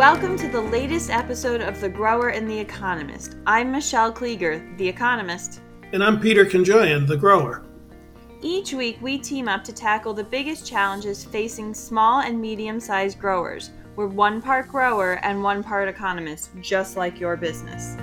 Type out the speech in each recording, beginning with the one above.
Welcome to the latest episode of The Grower and the Economist. I'm Michelle Klieger, The Economist. And I'm Peter Konjoian, The Grower. Each week, we team up to tackle the biggest challenges facing small and medium sized growers. We're one part grower and one part economist, just like your business.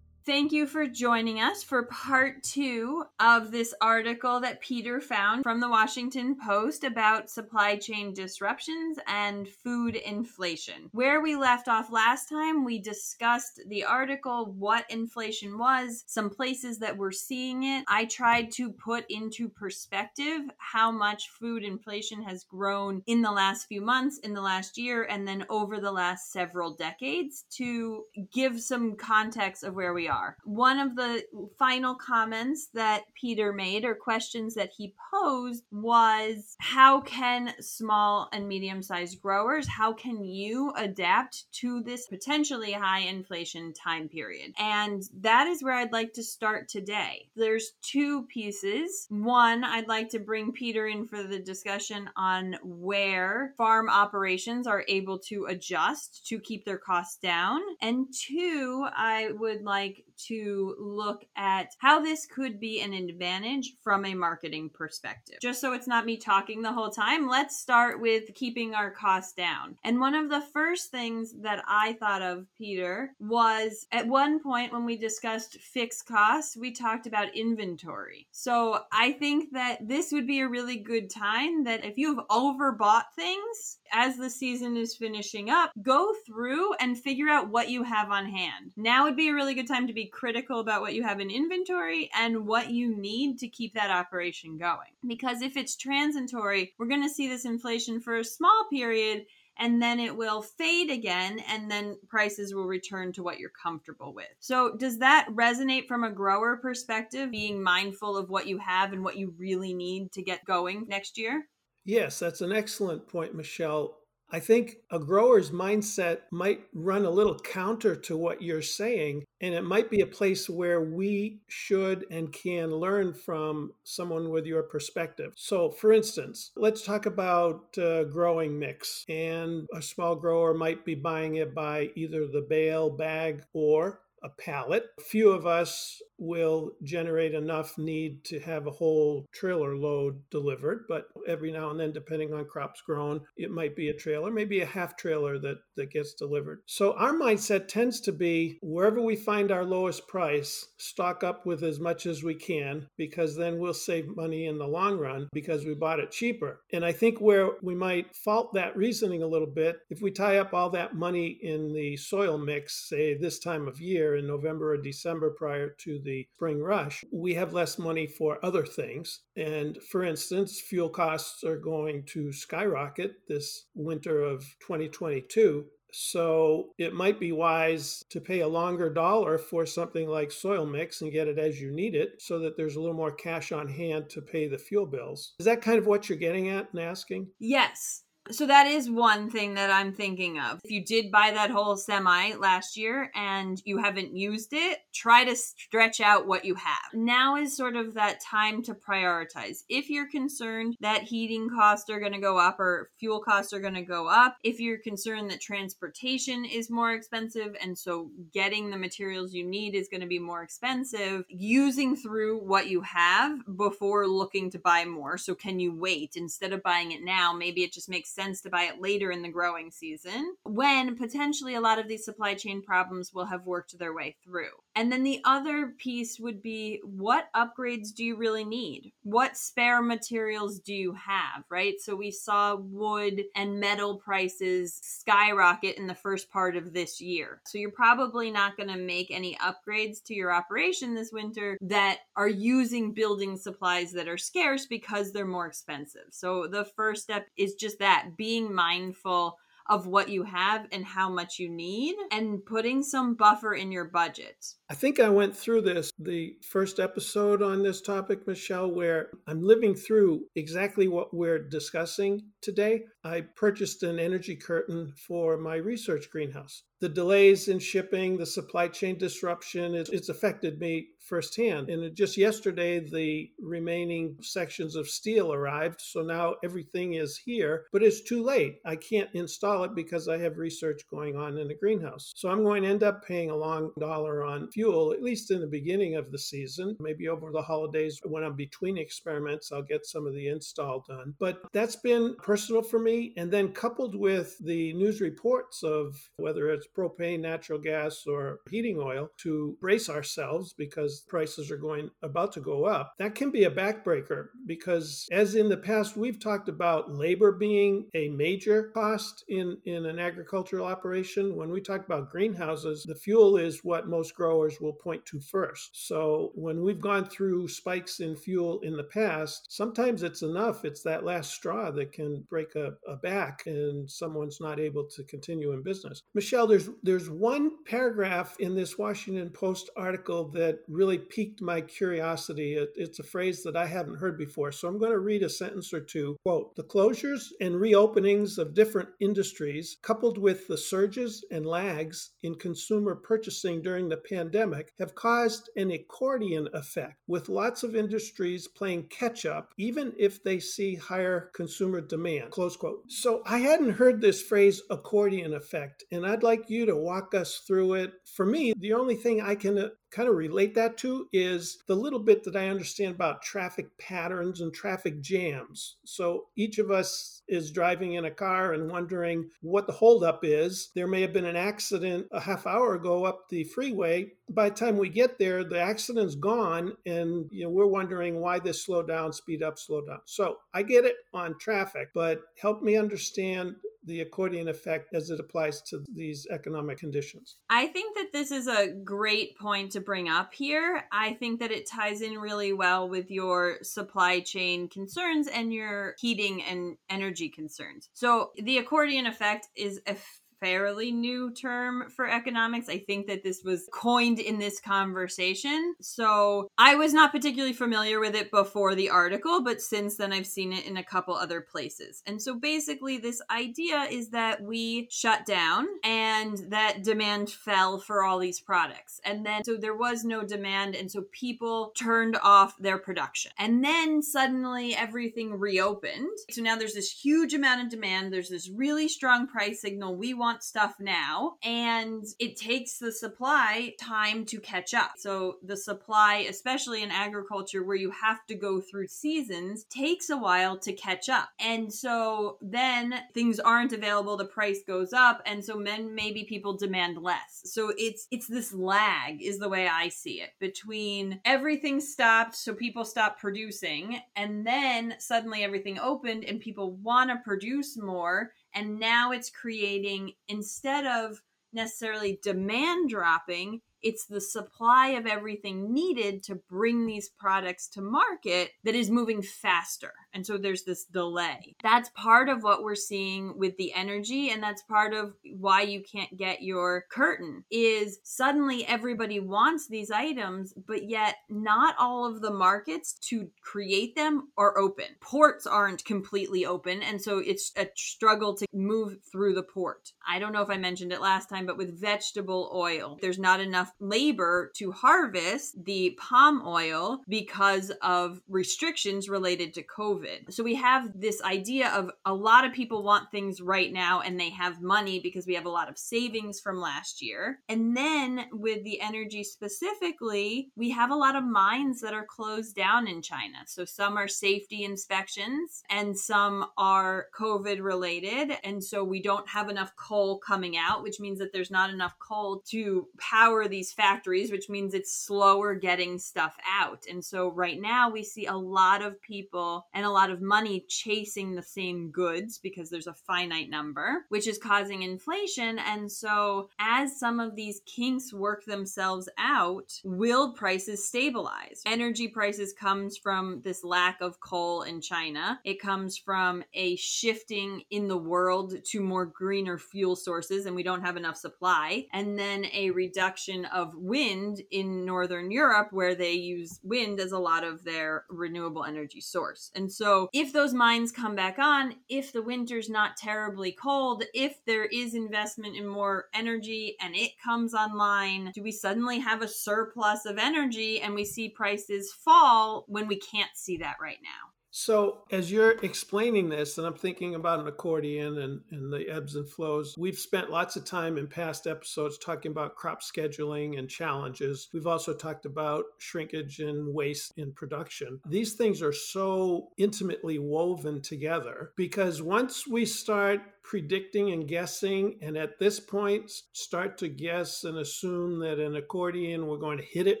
Thank you for joining us for part two of this article that Peter found from the Washington Post about supply chain disruptions and food inflation. Where we left off last time, we discussed the article, what inflation was, some places that we're seeing it. I tried to put into perspective how much food inflation has grown in the last few months, in the last year, and then over the last several decades to give some context of where we are One of the final comments that Peter made or questions that he posed was how can small and medium sized growers, how can you adapt to this potentially high inflation time period? And that is where I'd like to start today. There's two pieces. One, I'd like to bring Peter in for the discussion on where farm operations are able to adjust to keep their costs down. And two, I would like to look at how this could be an advantage from a marketing perspective. Just so it's not me talking the whole time, let's start with keeping our costs down. And one of the first things that I thought of, Peter, was at one point when we discussed fixed costs, we talked about inventory. So I think that this would be a really good time that if you've overbought things as the season is finishing up, go through and figure out what you have on hand. Now would be a really good time to be critical about what you have in inventory and what you need to keep that operation going. Because if it's transitory, we're going to see this inflation for a small period and then it will fade again and then prices will return to what you're comfortable with. So, does that resonate from a grower perspective, being mindful of what you have and what you really need to get going next year? Yes, that's an excellent point, Michelle. I think a grower's mindset might run a little counter to what you're saying, and it might be a place where we should and can learn from someone with your perspective. So, for instance, let's talk about uh, growing mix, and a small grower might be buying it by either the bale, bag, or a pallet. A few of us will generate enough need to have a whole trailer load delivered, but every now and then, depending on crops grown, it might be a trailer, maybe a half trailer that, that gets delivered. So our mindset tends to be wherever we find our lowest price, stock up with as much as we can, because then we'll save money in the long run because we bought it cheaper. And I think where we might fault that reasoning a little bit, if we tie up all that money in the soil mix, say this time of year in November or December prior to the the spring rush, we have less money for other things. And for instance, fuel costs are going to skyrocket this winter of 2022. So it might be wise to pay a longer dollar for something like soil mix and get it as you need it so that there's a little more cash on hand to pay the fuel bills. Is that kind of what you're getting at and asking? Yes. So that is one thing that I'm thinking of. If you did buy that whole semi last year and you haven't used it, try to stretch out what you have. Now is sort of that time to prioritize. If you're concerned that heating costs are going to go up or fuel costs are going to go up, if you're concerned that transportation is more expensive and so getting the materials you need is going to be more expensive, using through what you have before looking to buy more. So can you wait instead of buying it now? Maybe it just makes sense to buy it later in the growing season when potentially a lot of these supply chain problems will have worked their way through. And then the other piece would be what upgrades do you really need? What spare materials do you have, right? So we saw wood and metal prices skyrocket in the first part of this year. So you're probably not going to make any upgrades to your operation this winter that are using building supplies that are scarce because they're more expensive. So the first step is just that being mindful of what you have and how much you need and putting some buffer in your budget. I think I went through this the first episode on this topic, Michelle, where I'm living through exactly what we're discussing today. I purchased an energy curtain for my research greenhouse. the delays in shipping, the supply chain disruption, it, it's affected me firsthand. And just yesterday, the remaining sections of steel arrived. So now everything is here, but it's too late. I can't install it because I have research going on in the greenhouse. So I'm going to end up paying a long dollar on fuel, at least in the beginning of the season. Maybe over the holidays when I'm between experiments, I'll get some of the install done. But that's been personal for me. And then coupled with the news reports of whether it's propane, natural gas, or heating oil to brace ourselves because prices are going about to go up, that can be a backbreaker because as in the past we've talked about labor being a major cost in in an agricultural operation. When we talk about greenhouses, the fuel is what most growers will point to first. So when we've gone through spikes in fuel in the past, sometimes it's enough. It's that last straw that can break a, a back and someone's not able to continue in business. Michelle, there's there's one paragraph in this Washington Post article that really really piqued my curiosity. It, it's a phrase that I haven't heard before. So I'm going to read a sentence or two. Quote The closures and reopenings of different industries, coupled with the surges and lags in consumer purchasing during the pandemic, have caused an accordion effect, with lots of industries playing catch up, even if they see higher consumer demand. Close quote. So I hadn't heard this phrase accordion effect, and I'd like you to walk us through it. For me, the only thing I can uh, kind of relate that to is the little bit that I understand about traffic patterns and traffic jams. So each of us is driving in a car and wondering what the holdup is. There may have been an accident a half hour ago up the freeway. By the time we get there, the accident's gone, and you know we're wondering why this slow down, speed up, slow down. So I get it on traffic, but help me understand the accordion effect as it applies to these economic conditions. I think that this is a great point to bring up here. I think that it ties in really well with your supply chain concerns and your heating and energy concerns. So, the accordion effect is a fairly new term for economics. I think that this was coined in this conversation. So I was not particularly familiar with it before the article, but since then I've seen it in a couple other places. And so basically, this idea is that we shut down and that demand fell for all these products. And then so there was no demand. And so people turned off their production. And then suddenly everything reopened. So now there's this huge amount of demand. There's this really strong price signal. We want want stuff now and it takes the supply time to catch up. So the supply, especially in agriculture where you have to go through seasons, takes a while to catch up. And so then things aren't available, the price goes up and so then maybe people demand less. So it's it's this lag is the way I see it between everything stopped so people stopped producing and then suddenly everything opened and people want to produce more and now it's creating, instead of necessarily demand dropping, it's the supply of everything needed to bring these products to market that is moving faster. And so there's this delay. That's part of what we're seeing with the energy and that's part of why you can't get your curtain is suddenly everybody wants these items but yet not all of the markets to create them are open. Ports aren't completely open and so it's a struggle to move through the port. I don't know if I mentioned it last time but with vegetable oil there's not enough labor to harvest the palm oil because of restrictions related to COVID. COVID. So we have this idea of a lot of people want things right now and they have money because we have a lot of savings from last year. And then with the energy specifically, we have a lot of mines that are closed down in China. So some are safety inspections and some are COVID related. And so we don't have enough coal coming out, which means that there's not enough coal to power these factories, which means it's slower getting stuff out. And so right now we see a lot of people and a lot of money chasing the same goods because there's a finite number, which is causing inflation. And so, as some of these kinks work themselves out, will prices stabilize? Energy prices comes from this lack of coal in China. It comes from a shifting in the world to more greener fuel sources, and we don't have enough supply. And then a reduction of wind in Northern Europe, where they use wind as a lot of their renewable energy source. And so, if those mines come back on, if the winter's not terribly cold, if there is investment in more energy and it comes online, do we suddenly have a surplus of energy and we see prices fall when we can't see that right now? So, as you're explaining this, and I'm thinking about an accordion and, and the ebbs and flows, we've spent lots of time in past episodes talking about crop scheduling and challenges. We've also talked about shrinkage and waste in production. These things are so intimately woven together because once we start predicting and guessing, and at this point, start to guess and assume that an accordion, we're going to hit it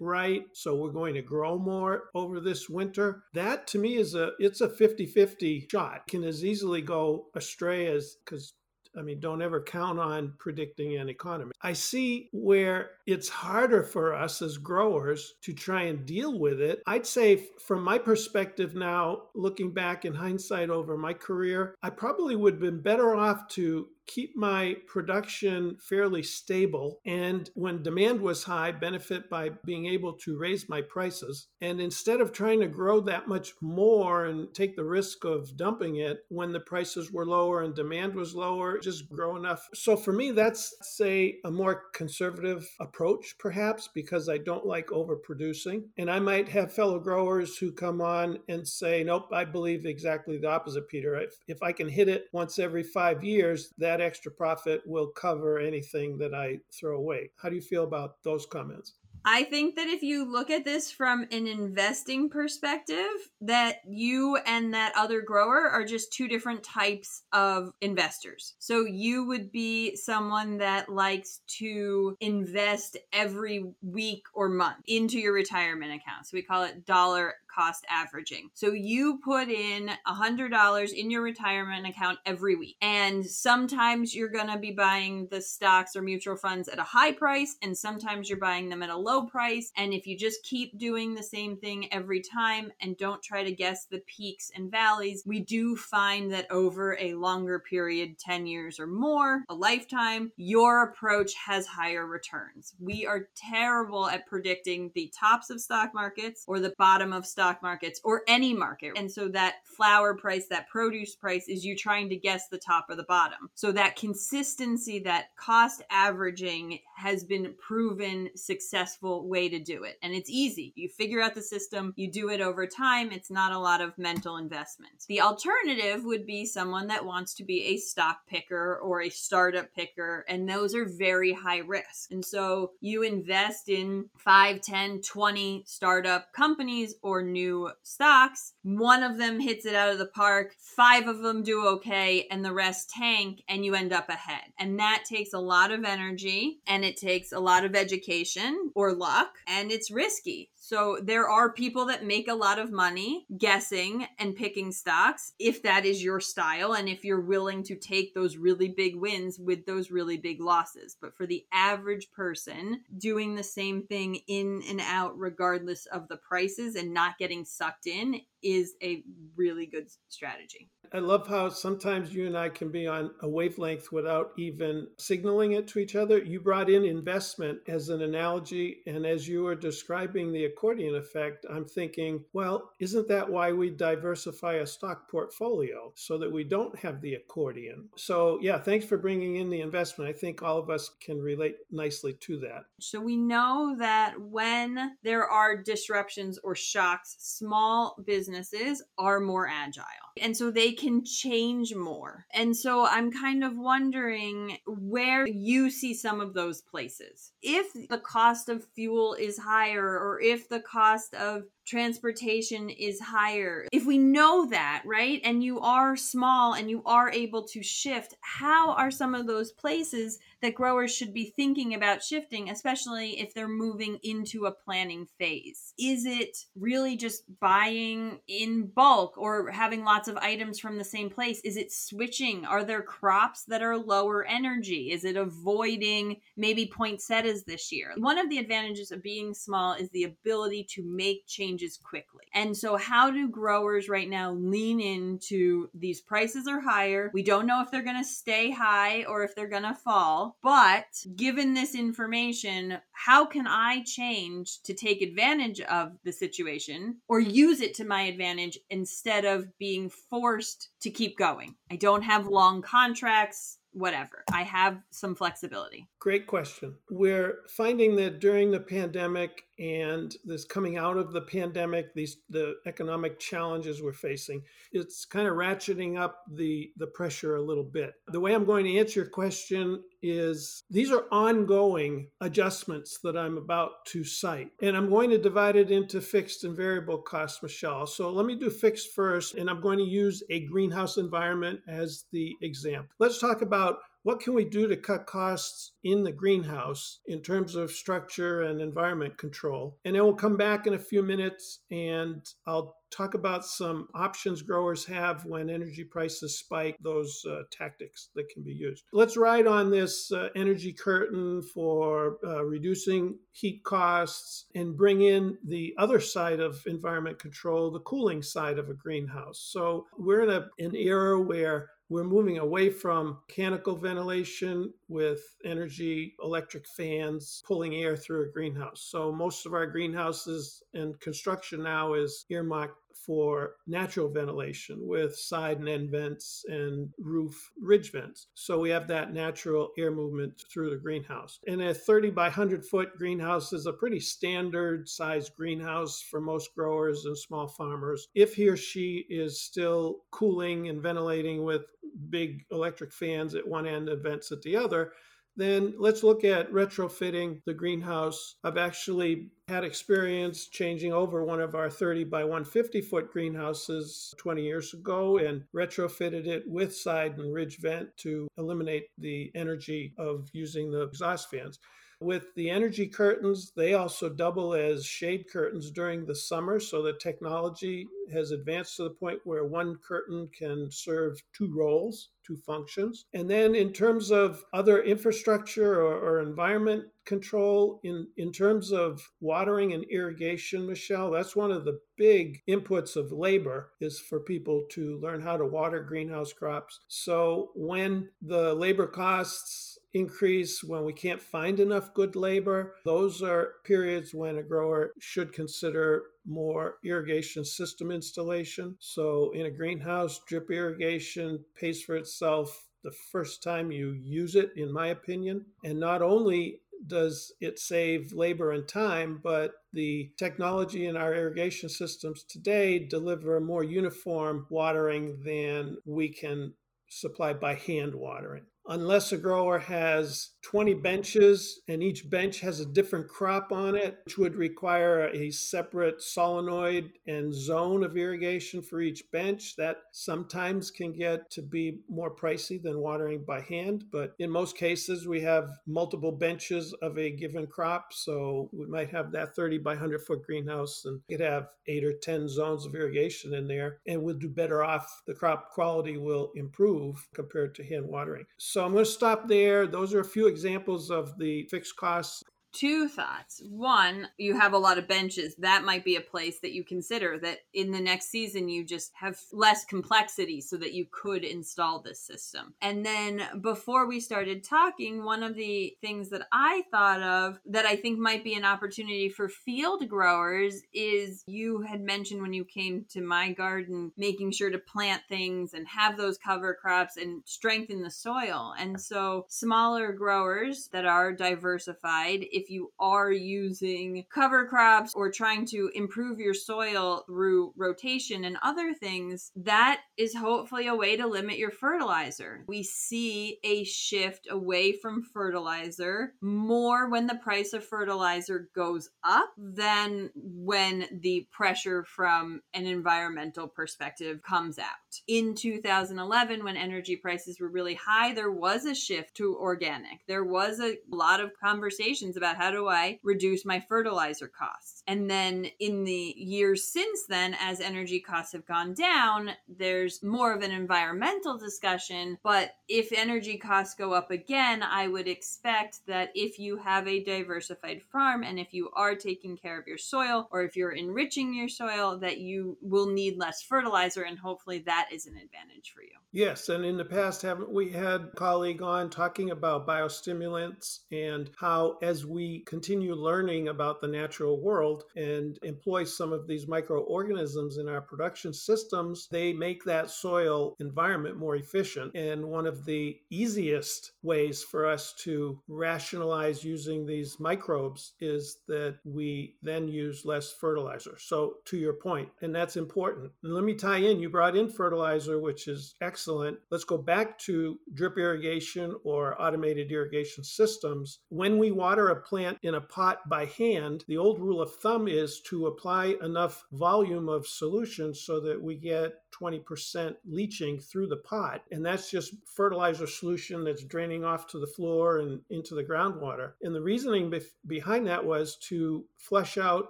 right, so we're going to grow more over this winter. That to me is a it's a 50-50 shot. Can as easily go astray as because I mean, don't ever count on predicting an economy. I see where it's harder for us as growers to try and deal with it. I'd say, from my perspective now, looking back in hindsight over my career, I probably would have been better off to keep my production fairly stable. And when demand was high benefit by being able to raise my prices. And instead of trying to grow that much more and take the risk of dumping it when the prices were lower and demand was lower just grow enough. So for me that's say a more conservative approach perhaps because I don't like overproducing. And I might have fellow growers who come on and say nope I believe exactly the opposite Peter. If, if I can hit it once every 5 years that that extra profit will cover anything that I throw away. How do you feel about those comments? I think that if you look at this from an investing perspective, that you and that other grower are just two different types of investors. So you would be someone that likes to invest every week or month into your retirement account. So we call it dollar cost averaging. So you put in a $100 in your retirement account every week. And sometimes you're going to be buying the stocks or mutual funds at a high price, and sometimes you're buying them at a low price. And if you just keep doing the same thing every time and don't try to guess the peaks and valleys, we do find that over a longer period 10 years or more, a lifetime your approach has higher returns. We are terrible at predicting the tops of stock markets or the bottom of stock stock markets or any market. And so that flour price, that produce price is you trying to guess the top or the bottom. So that consistency, that cost averaging has been proven successful way to do it. And it's easy. You figure out the system, you do it over time. It's not a lot of mental investment. The alternative would be someone that wants to be a stock picker or a startup picker, and those are very high risk. And so you invest in 5, 10, 20 startup companies or new stocks. One of them hits it out of the park, five of them do okay, and the rest tank, and you end up ahead. And that takes a lot of energy and it takes a lot of education or luck, and it's risky. So there are people that make a lot of money guessing and picking stocks if that is your style and if you're willing to take those really big wins with those really big losses. But for the average person, doing the same thing in and out regardless of the prices and not getting sucked in is a really good strategy. I love how sometimes you and I can be on a wavelength without even signaling it to each other. You brought in investment as an analogy. And as you were describing the accordion effect, I'm thinking, well, isn't that why we diversify a stock portfolio so that we don't have the accordion? So, yeah, thanks for bringing in the investment. I think all of us can relate nicely to that. So, we know that when there are disruptions or shocks, small businesses are more agile. And so they can change more. And so I'm kind of wondering where you see some of those places. If the cost of fuel is higher, or if the cost of transportation is higher. If we know that, right, and you are small and you are able to shift, how are some of those places that growers should be thinking about shifting, especially if they're moving into a planning phase? Is it really just buying in bulk or having lots of items from the same place? Is it switching? Are there crops that are lower energy? Is it avoiding maybe poinsettias this year? One of the advantages of being small is the ability to make changes changes quickly. And so, how do growers right now lean into these prices are higher? We don't know if they're going to stay high or if they're going to fall. But given this information, how can I change to take advantage of the situation or use it to my advantage instead of being forced to keep going? I don't have long contracts whatever. I have some flexibility. Great question. We're finding that during the pandemic and this coming out of the pandemic, these the economic challenges we're facing, it's kind of ratcheting up the the pressure a little bit. The way I'm going to answer your question is these are ongoing adjustments that I'm about to cite. And I'm going to divide it into fixed and variable costs, Michelle. So let me do fixed first, and I'm going to use a greenhouse environment as the example. Let's talk about what can we do to cut costs in the greenhouse in terms of structure and environment control? And then we'll come back in a few minutes and I'll talk about some options growers have when energy prices spike, those uh, tactics that can be used. Let's ride on this uh, energy curtain for uh, reducing heat costs and bring in the other side of environment control, the cooling side of a greenhouse. So we're in a, an era where we're moving away from mechanical ventilation with energy electric fans pulling air through a greenhouse. So most of our greenhouses and construction now is earmarked for natural ventilation with side and end vents and roof ridge vents. So we have that natural air movement through the greenhouse. And a 30 by 100 foot greenhouse is a pretty standard size greenhouse for most growers and small farmers. If he or she is still cooling and ventilating with big electric fans at one end and vents at the other, then let's look at retrofitting the greenhouse. I've actually had experience changing over one of our 30 by 150 foot greenhouses 20 years ago and retrofitted it with side and ridge vent to eliminate the energy of using the exhaust fans. With the energy curtains, they also double as shade curtains during the summer. So the technology has advanced to the point where one curtain can serve two roles, two functions. And then in terms of other infrastructure or, or environment control, in, in terms of watering and irrigation, Michelle, that's one of the big inputs of labor is for people to learn how to water greenhouse crops. So when the labor costs increase when we can't find enough good labor. Those are periods when a grower should consider more irrigation system installation. So, in a greenhouse, drip irrigation pays for itself the first time you use it, in my opinion. And not only does it save labor and time, but the technology in our irrigation systems today deliver more uniform watering than we can supply by hand watering unless a grower has 20 benches and each bench has a different crop on it, which would require a separate solenoid and zone of irrigation for each bench. That sometimes can get to be more pricey than watering by hand, but in most cases, we have multiple benches of a given crop. So we might have that 30 by 100 foot greenhouse and could have eight or 10 zones of irrigation in there, and we'll do better off. The crop quality will improve compared to hand watering. So I'm going to stop there. Those are a few examples of the fixed costs two thoughts. One, you have a lot of benches. That might be a place that you consider that in the next season you just have less complexity so that you could install this system. And then before we started talking, one of the things that I thought of that I think might be an opportunity for field growers is you had mentioned when you came to my garden making sure to plant things and have those cover crops and strengthen the soil. And so smaller growers that are diversified, if if you are using cover crops or trying to improve your soil through rotation and other things, that is hopefully a way to limit your fertilizer. We see a shift away from fertilizer more when the price of fertilizer goes up than when the pressure from an environmental perspective comes out. In 2011, when energy prices were really high, there was a shift to organic. There was a lot of conversations about about how do I reduce my fertilizer costs. And then in the years since then, as energy costs have gone down, there's more of an environmental discussion. But if energy costs go up again, I would expect that if you have a diversified farm and if you are taking care of your soil or if you're enriching your soil, that you will need less fertilizer and hopefully that is an advantage for you. Yes, and in the past, haven't we had a colleague on talking about biostimulants and how, as we continue learning about the natural world and employ some of these microorganisms in our production systems, they make that soil environment more efficient. And one of the easiest ways for us to rationalize using these microbes is that we then use less fertilizer. So, to your point, and that's important. And let me tie in you brought in fertilizer, which is excellent. Let's go back to drip irrigation or automated irrigation systems. When we water a plant in a pot by hand, the old rule of thumb is to apply enough volume of solution so that we get 20% leaching through the pot. And that's just fertilizer solution that's draining off to the floor and into the groundwater. And the reasoning be- behind that was to flush out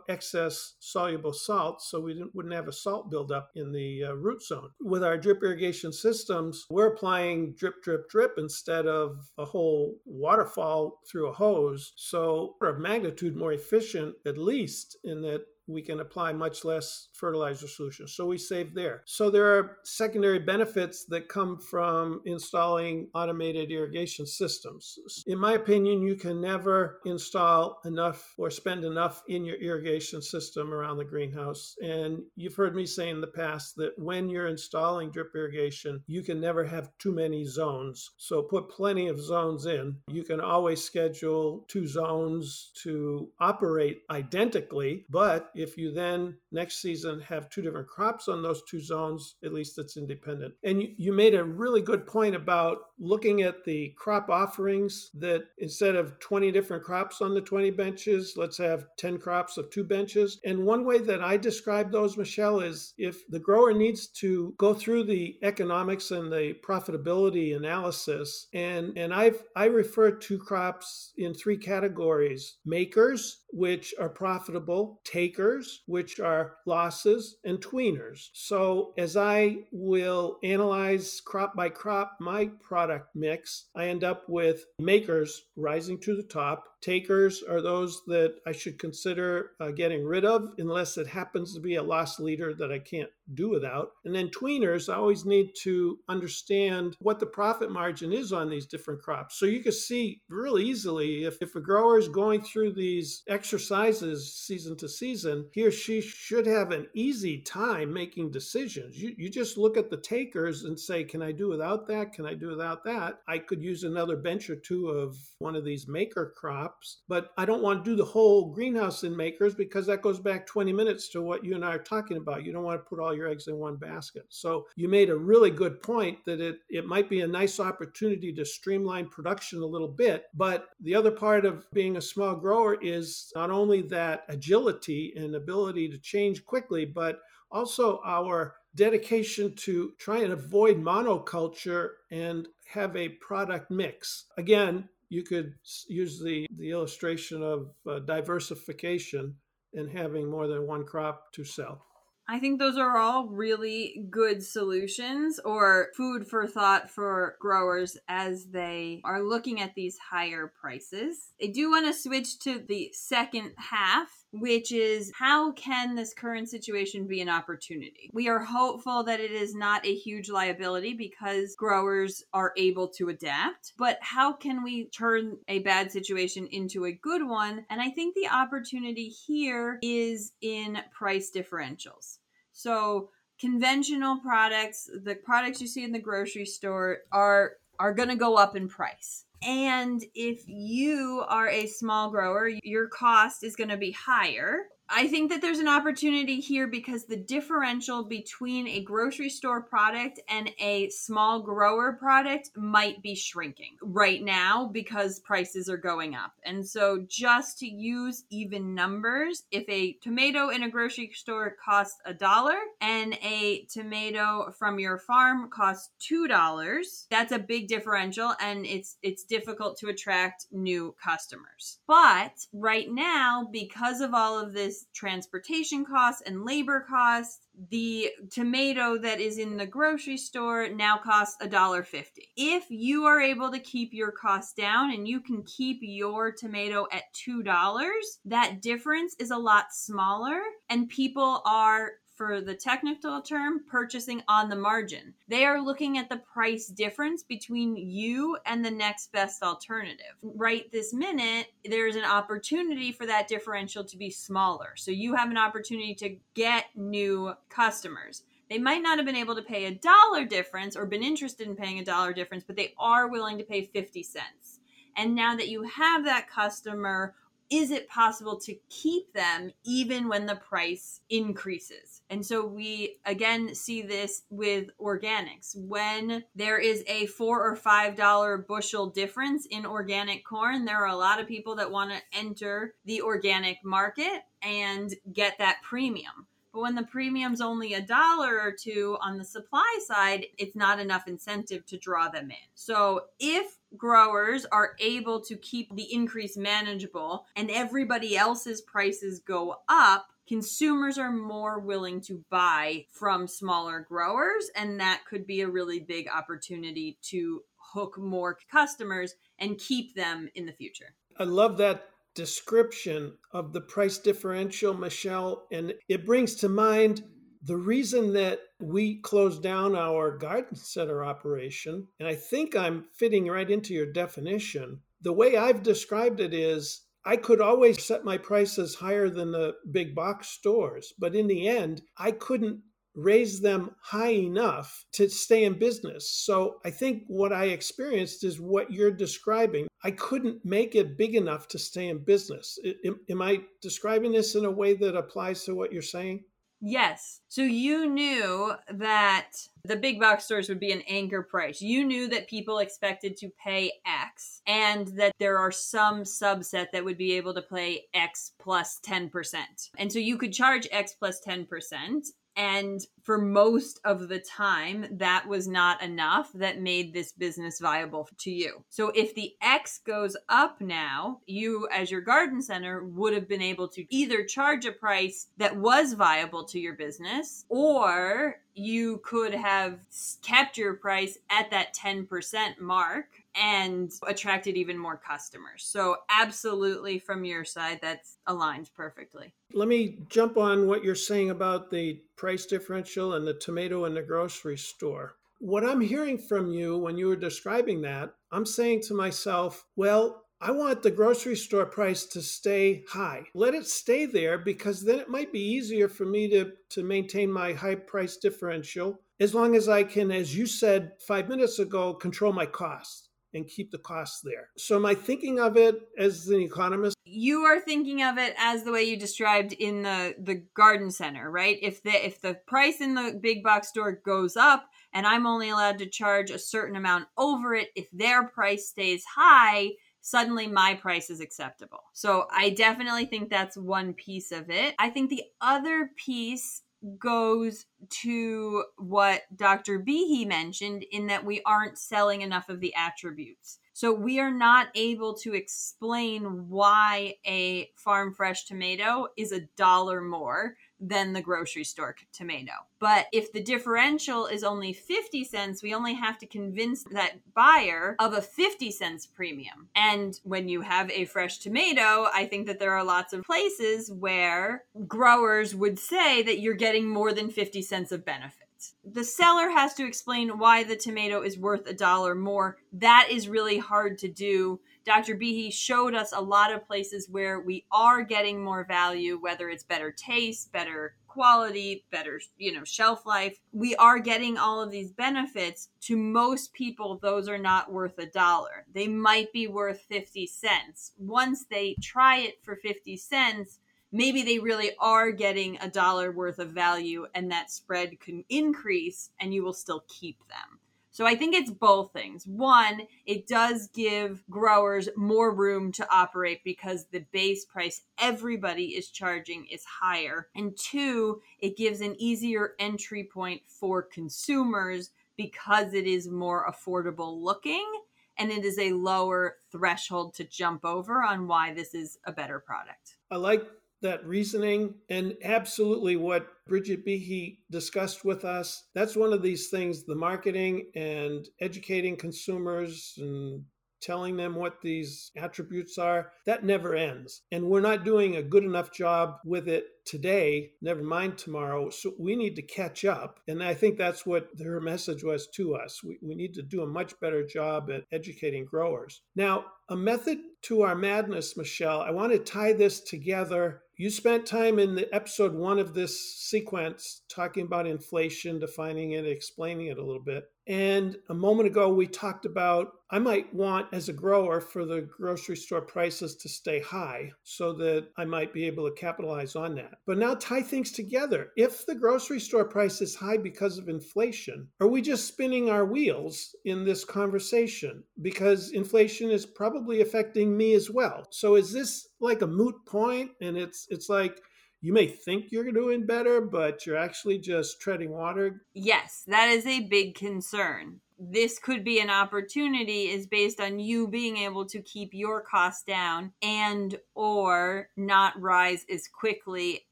excess soluble salt so we wouldn't have a salt buildup in the uh, root zone. With our drip irrigation systems, we're applying drip, drip, drip instead of a whole waterfall through a hose. So, order of magnitude more efficient, at least, in that we can apply much less fertilizer solution. So we save there. So there are secondary benefits that come from installing automated irrigation systems. In my opinion, you can never install enough or spend enough in your irrigation system around the greenhouse. And you've heard me say in the past that when you're installing drip irrigation, you can never have too many zones. So put plenty of zones in. You can always schedule two zones to operate identically, but if you then next season have two different crops on those two zones, at least it's independent. And you, you made a really good point about looking at the crop offerings that instead of 20 different crops on the 20 benches, let's have 10 crops of two benches. And one way that I describe those, Michelle, is if the grower needs to go through the economics and the profitability analysis, and, and I've I refer to crops in three categories makers, which are profitable, takers, which are losses, and tweeners. So as I will analyze crop by crop my product mix, I end up with makers rising to the top, Takers are those that I should consider uh, getting rid of unless it happens to be a loss leader that I can't do without. And then tweeners, I always need to understand what the profit margin is on these different crops. So you can see really easily if, if a grower is going through these exercises season to season, he or she should have an easy time making decisions. You, you just look at the takers and say, can I do without that? Can I do without that? I could use another bench or two of one of these maker crops but I don't want to do the whole greenhouse in makers because that goes back 20 minutes to what you and I are talking about. You don't want to put all your eggs in one basket. So you made a really good point that it, it might be a nice opportunity to streamline production a little bit. But the other part of being a small grower is not only that agility and ability to change quickly, but also our dedication to try and avoid monoculture and have a product mix. Again, you could use the, the illustration of uh, diversification and having more than one crop to sell. I think those are all really good solutions or food for thought for growers as they are looking at these higher prices. I do want to switch to the second half which is how can this current situation be an opportunity? We are hopeful that it is not a huge liability because growers are able to adapt, but how can we turn a bad situation into a good one? And I think the opportunity here is in price differentials. So, conventional products, the products you see in the grocery store are are going to go up in price. And if you are a small grower, your cost is going to be higher. I think that there's an opportunity here because the differential between a grocery store product and a small grower product might be shrinking right now because prices are going up. And so, just to use even numbers, if a tomato in a grocery store costs a dollar and a tomato from your farm costs two dollars, that's a big differential, and it's it's difficult to attract new customers. But right now, because of all of this transportation costs and labor costs. The tomato that is in the grocery store now costs a dollar fifty. If you are able to keep your costs down and you can keep your tomato at two dollars, that difference is a lot smaller, and people are for the technical term, purchasing on the margin. They are looking at the price difference between you and the next best alternative. Right this minute, there's an opportunity for that differential to be smaller. So you have an opportunity to get new customers. They might not have been able to pay a dollar difference or been interested in paying a dollar difference, but they are willing to pay 50 cents. And now that you have that customer is it possible to keep them even when the price increases? And so we again see this with organics. When there is a four or five dollar bushel difference in organic corn, there are a lot of people that want to enter the organic market and get that premium. But when the premium's only a dollar or two on the supply side, it's not enough incentive to draw them in. So if growers are able to keep the increase manageable and everybody else's prices go up, consumers are more willing to buy from smaller growers. And that could be a really big opportunity to hook more customers and keep them in the future. I love that description of the price differential, Michelle, and it brings to mind the reason that we closed down our garden center operation, and I think I'm fitting right into your definition. The way I've described it is I could always set my prices higher than the big box stores, but in the end, I couldn't raise them high enough to stay in business. So I think what I experienced is what you're describing. I couldn't make it big enough to stay in business. Am, I describing this in a way that applies to what you're saying? Yes. So you knew that the big box stores would be an anchor price. You knew that people expected to pay X and that there are some subset that would be able to pay X plus 10%. And so you could charge X plus 10% and for most of the time, that was not enough that made this business viable to you. So if the X goes up now, you as your garden center would have been able to either charge a price that was viable to your business or you could have kept your price at that 10% mark and attracted even more customers. So, absolutely, from your side, that's aligned perfectly. Let me jump on what you're saying about the price differential and the tomato in the grocery store. What I'm hearing from you when you were describing that, I'm saying to myself, well, I want the grocery store price to stay high. Let it stay there because then it might be easier for me to, to maintain my high price differential as long as I can, as you said five minutes ago, control my costs and keep the costs there. So, am I thinking of it as an economist? You are thinking of it as the way you described in the the garden center, right? If the if the price in the big box store goes up and I'm only allowed to charge a certain amount over it, if their price stays high, suddenly my price is acceptable. So I definitely think that's one piece of it. I think the other piece goes to what Dr. Behe mentioned in that we aren't selling enough of the attributes. So we are not able to explain why a farm fresh tomato is a dollar more than the grocery store tomato. But if the differential is only 50 cents, we only have to convince that buyer of a 50 cents premium. And when you have a fresh tomato, I think that there are lots of places where growers would say that you're getting more than 50 cents of benefit the seller has to explain why the tomato is worth a dollar more. That is really hard to do Dr. Behe showed us a lot of places where we are getting more value, whether it's better taste, better quality, better, you know, shelf life. We are getting all of these benefits. To most people, those are not worth a dollar. They might be worth 50 cents. Once they try it for 50 cents, maybe they really are getting a dollar worth of value and that spread can increase and you will still keep them. So I think it's both things. One, it does give growers more room to operate because the base price everybody is charging is higher. And two, it gives an easier entry point for consumers because it is more affordable looking and it is a lower threshold to jump over on why this is a better product. I like that reasoning and absolutely what Bridget Behe discussed with us. That's one of these things the marketing and educating consumers and telling them what these attributes are, that never ends. And we're not doing a good enough job with it today, never mind tomorrow. So we need to catch up. And I think that's what her message was to us. We, we need to do a much better job at educating growers. Now, a method to our madness, Michelle, I want to tie this together you spent time in the episode one of this sequence talking about inflation, defining it, explaining it a little bit. And a moment ago, we talked about I might want, as a grower, for the grocery store prices to stay high so that I might be able to capitalize on that. But now tie things together. If the grocery store price is high because of inflation, are we just spinning our wheels in this conversation? Because inflation is probably affecting me as well. So is this like a moot point? And it's it's like you may think you're doing better, but you're actually just treading water. Yes, that is a big concern. This could be an opportunity is based on you being able to keep your costs down and or not rise as quickly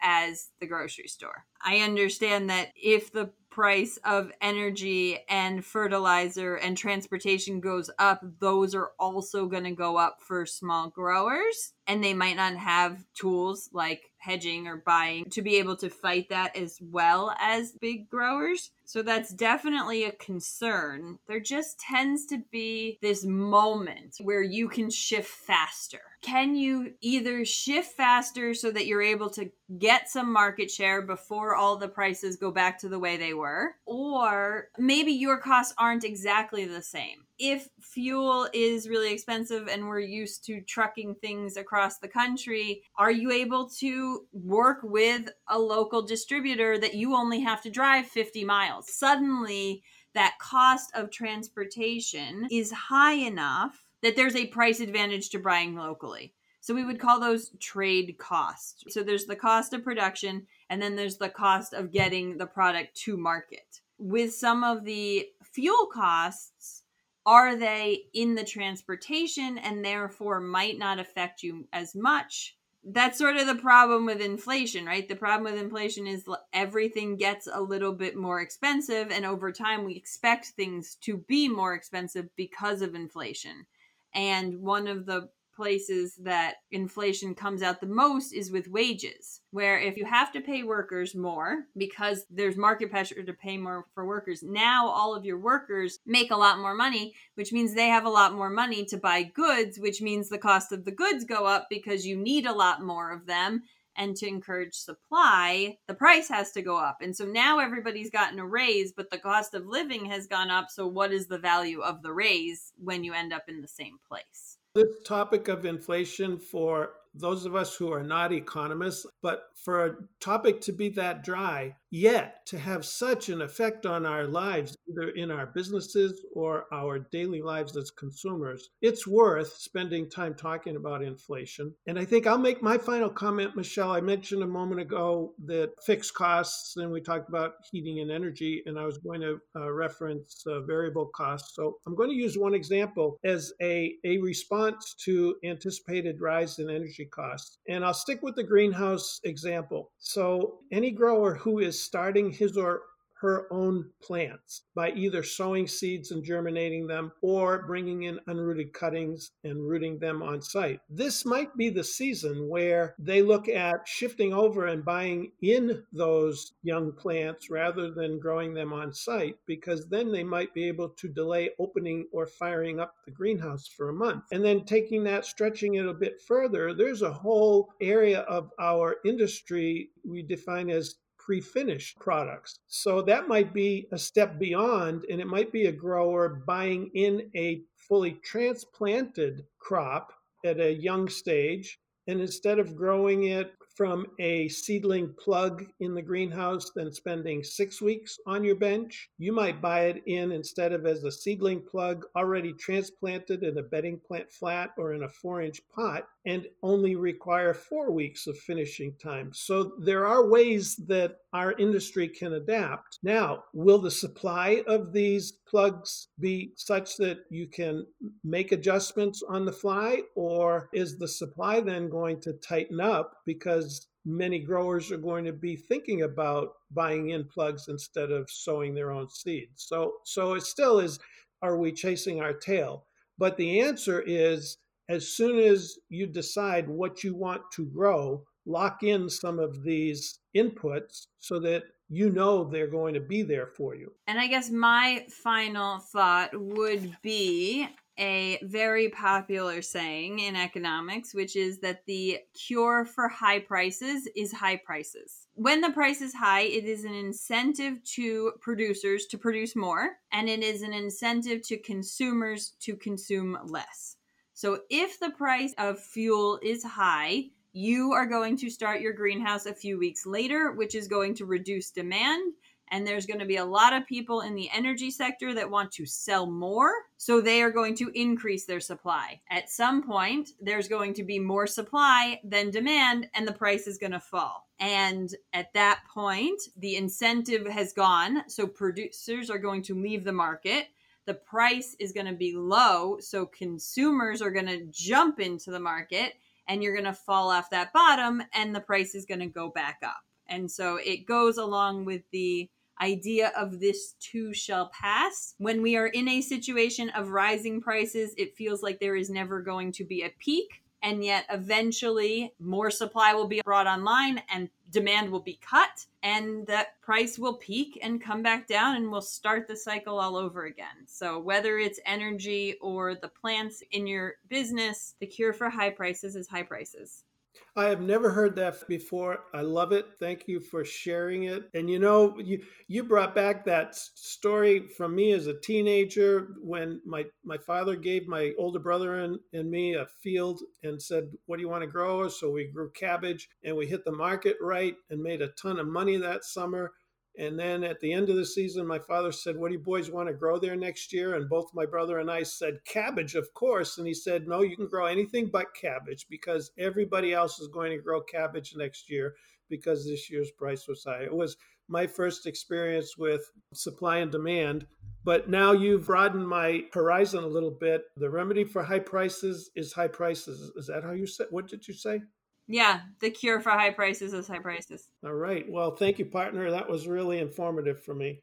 as the grocery store. I understand that if the price of energy and fertilizer and transportation goes up, those are also going to go up for small growers. And they might not have tools like hedging or buying to be able to fight that as well as big growers. So that's definitely a concern. There just tends to be this moment where you can shift faster. Can you either shift faster so that you're able to get some market share before all the prices go back to the way they were? Or maybe your costs aren't exactly the same. If fuel is really expensive and we're used to trucking things across the country, are you able to work with a local distributor that you only have to drive 50 miles? Suddenly, that cost of transportation is high enough that there's a price advantage to buying locally. So we would call those trade costs. So there's the cost of production and then there's the cost of getting the product to market. With some of the fuel costs, are they in the transportation and therefore might not affect you as much? That's sort of the problem with inflation, right? The problem with inflation is everything gets a little bit more expensive, and over time, we expect things to be more expensive because of inflation. And one of the places that inflation comes out the most is with wages, where if you have to pay workers more because there's market pressure to pay more for workers, now all of your workers make a lot more money, which means they have a lot more money to buy goods, which means the cost of the goods go up because you need a lot more of them and to encourage supply, the price has to go up. And so now everybody's gotten a raise, but the cost of living has gone up. So, what is the value of the raise when you end up in the same place? This topic of inflation for those of us who are not economists, but for a topic to be that dry, yet to have such an effect on our lives, either in our businesses or our daily lives as consumers, it's worth spending time talking about inflation. And I think I'll make my final comment, Michelle. I mentioned a moment ago that fixed costs, and we talked about heating and energy, and I was going to uh, reference uh, variable costs. So I'm going to use one example as a, a response to anticipated rise in energy costs. And I'll stick with the greenhouse example. So, any grower who starting his or her own plants by either sowing seeds and germinating them or bringing in unrooted cuttings and rooting them on site. This might be the season where they look at shifting over and buying in those young plants rather than growing them on site because then they might be able to delay opening or firing up the greenhouse for a month. And then taking that, stretching it a bit further, there's a whole area of our industry we define as pre-finished products. So that might be a step beyond and it might be a grower buying in a fully transplanted crop at a young stage and instead of growing it from a seedling plug in the greenhouse than spending six weeks on your bench. You might buy it in instead of as a seedling plug already transplanted in a bedding plant flat or in a four inch pot and only require four weeks of finishing time. So there are ways that our industry can adapt. Now, will the supply of these plugs be such that you can make adjustments on the fly, or is the supply then going to tighten up because many growers are going to be thinking about buying in plugs instead of sowing their own seeds? So, so it still is are we chasing our tail? But the answer is as soon as you decide what you want to grow, lock in some of these inputs so that you know they're going to be there for you. And I guess my final thought would be a very popular saying in economics, which is that the cure for high prices is high prices. When the price is high, it is an incentive to producers to produce more, and it is an incentive to consumers to consume less. So if the price of fuel is high, you are going to start your greenhouse a few weeks later, which is going to reduce demand. And there's going to be a lot of people in the energy sector that want to sell more. So they are going to increase their supply. At some point, there's going to be more supply than demand, and the price is going to fall. And at that point, the incentive has gone. So producers are going to leave the market the price is going to be low. So consumers are going to jump into the market and you're going to fall off that bottom and the price is going to go back up. And so it goes along with the idea of this too shall pass. When we are in a situation of rising prices, it feels like there is never going to be a peak. And yet, eventually, more supply will be brought online and demand will be cut and that price will peak and come back down and we'll start the cycle all over again. So whether it's energy or the plants in your business, the cure for high prices is high prices. I have never heard that before. I love it. Thank you for sharing it. And you know, you you brought back that story from me as a teenager when my my father gave my older brother and, and me a field and said, "What do you want to grow?" So we grew cabbage and we hit the market right and made a ton of money that summer. And then at the end of the season, my father said, What do you boys want to grow there next year? And both my brother and I said, Cabbage, of course. And he said, No, you can grow anything but cabbage because everybody else is going to grow cabbage next year because this year's price was high. It was my first experience with supply and demand. But now you've broadened my horizon a little bit. The remedy for high prices is high prices. Is that how you said? What did you say? Yeah, the cure for high prices is high prices. All right. Well, thank you, partner. That was really informative for me.